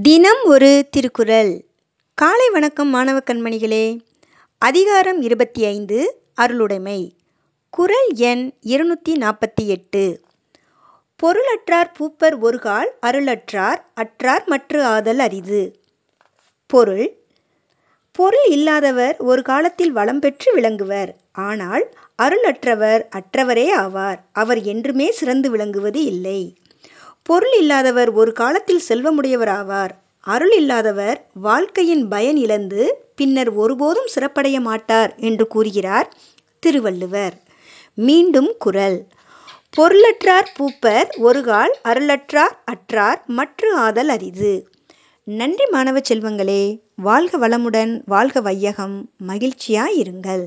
தினம் ஒரு திருக்குறள். காலை வணக்கம் மாணவ கண்மணிகளே. அதிகாரம் இருபத்தி ஐந்து அருளுடைமை. குறள் எண் இருநூற்றி நாற்பத்தி எட்டு. பொருளற்றார் பூப்பர் ஒருகால் அருளற்றார் அற்றார் மற்று ஆதல் அரிது. பொருள். பொருள் இல்லாதவர் ஒரு காலத்தில் வளம் பெற்று விளங்குவர். ஆனால் அருளற்றவர் அற்றவரே ஆவார். அவர் என்றுமே சிறந்து விளங்குவது இல்லை. பொருள் இல்லாதவர் ஒரு காலத்தில் செல்வமுடையவர் ஆவார் அருள் இல்லாதவர் வாழ்க்கையின் பயன் இழந்து பின்னர் ஒருபோதும் சிறப்படைய மாட்டார் என்று கூறுகிறார் திருவள்ளுவர். மீண்டும் குரல். பொருளற்றார் பூப்பர் ஒருகால் அருளற்றார் அற்றார் மற்ற ஆதல் அரிது. நன்றி மாணவ செல்வங்களே வாழ்க வளமுடன் வாழ்க வையகம் மகிழ்ச்சியாயிருங்கள்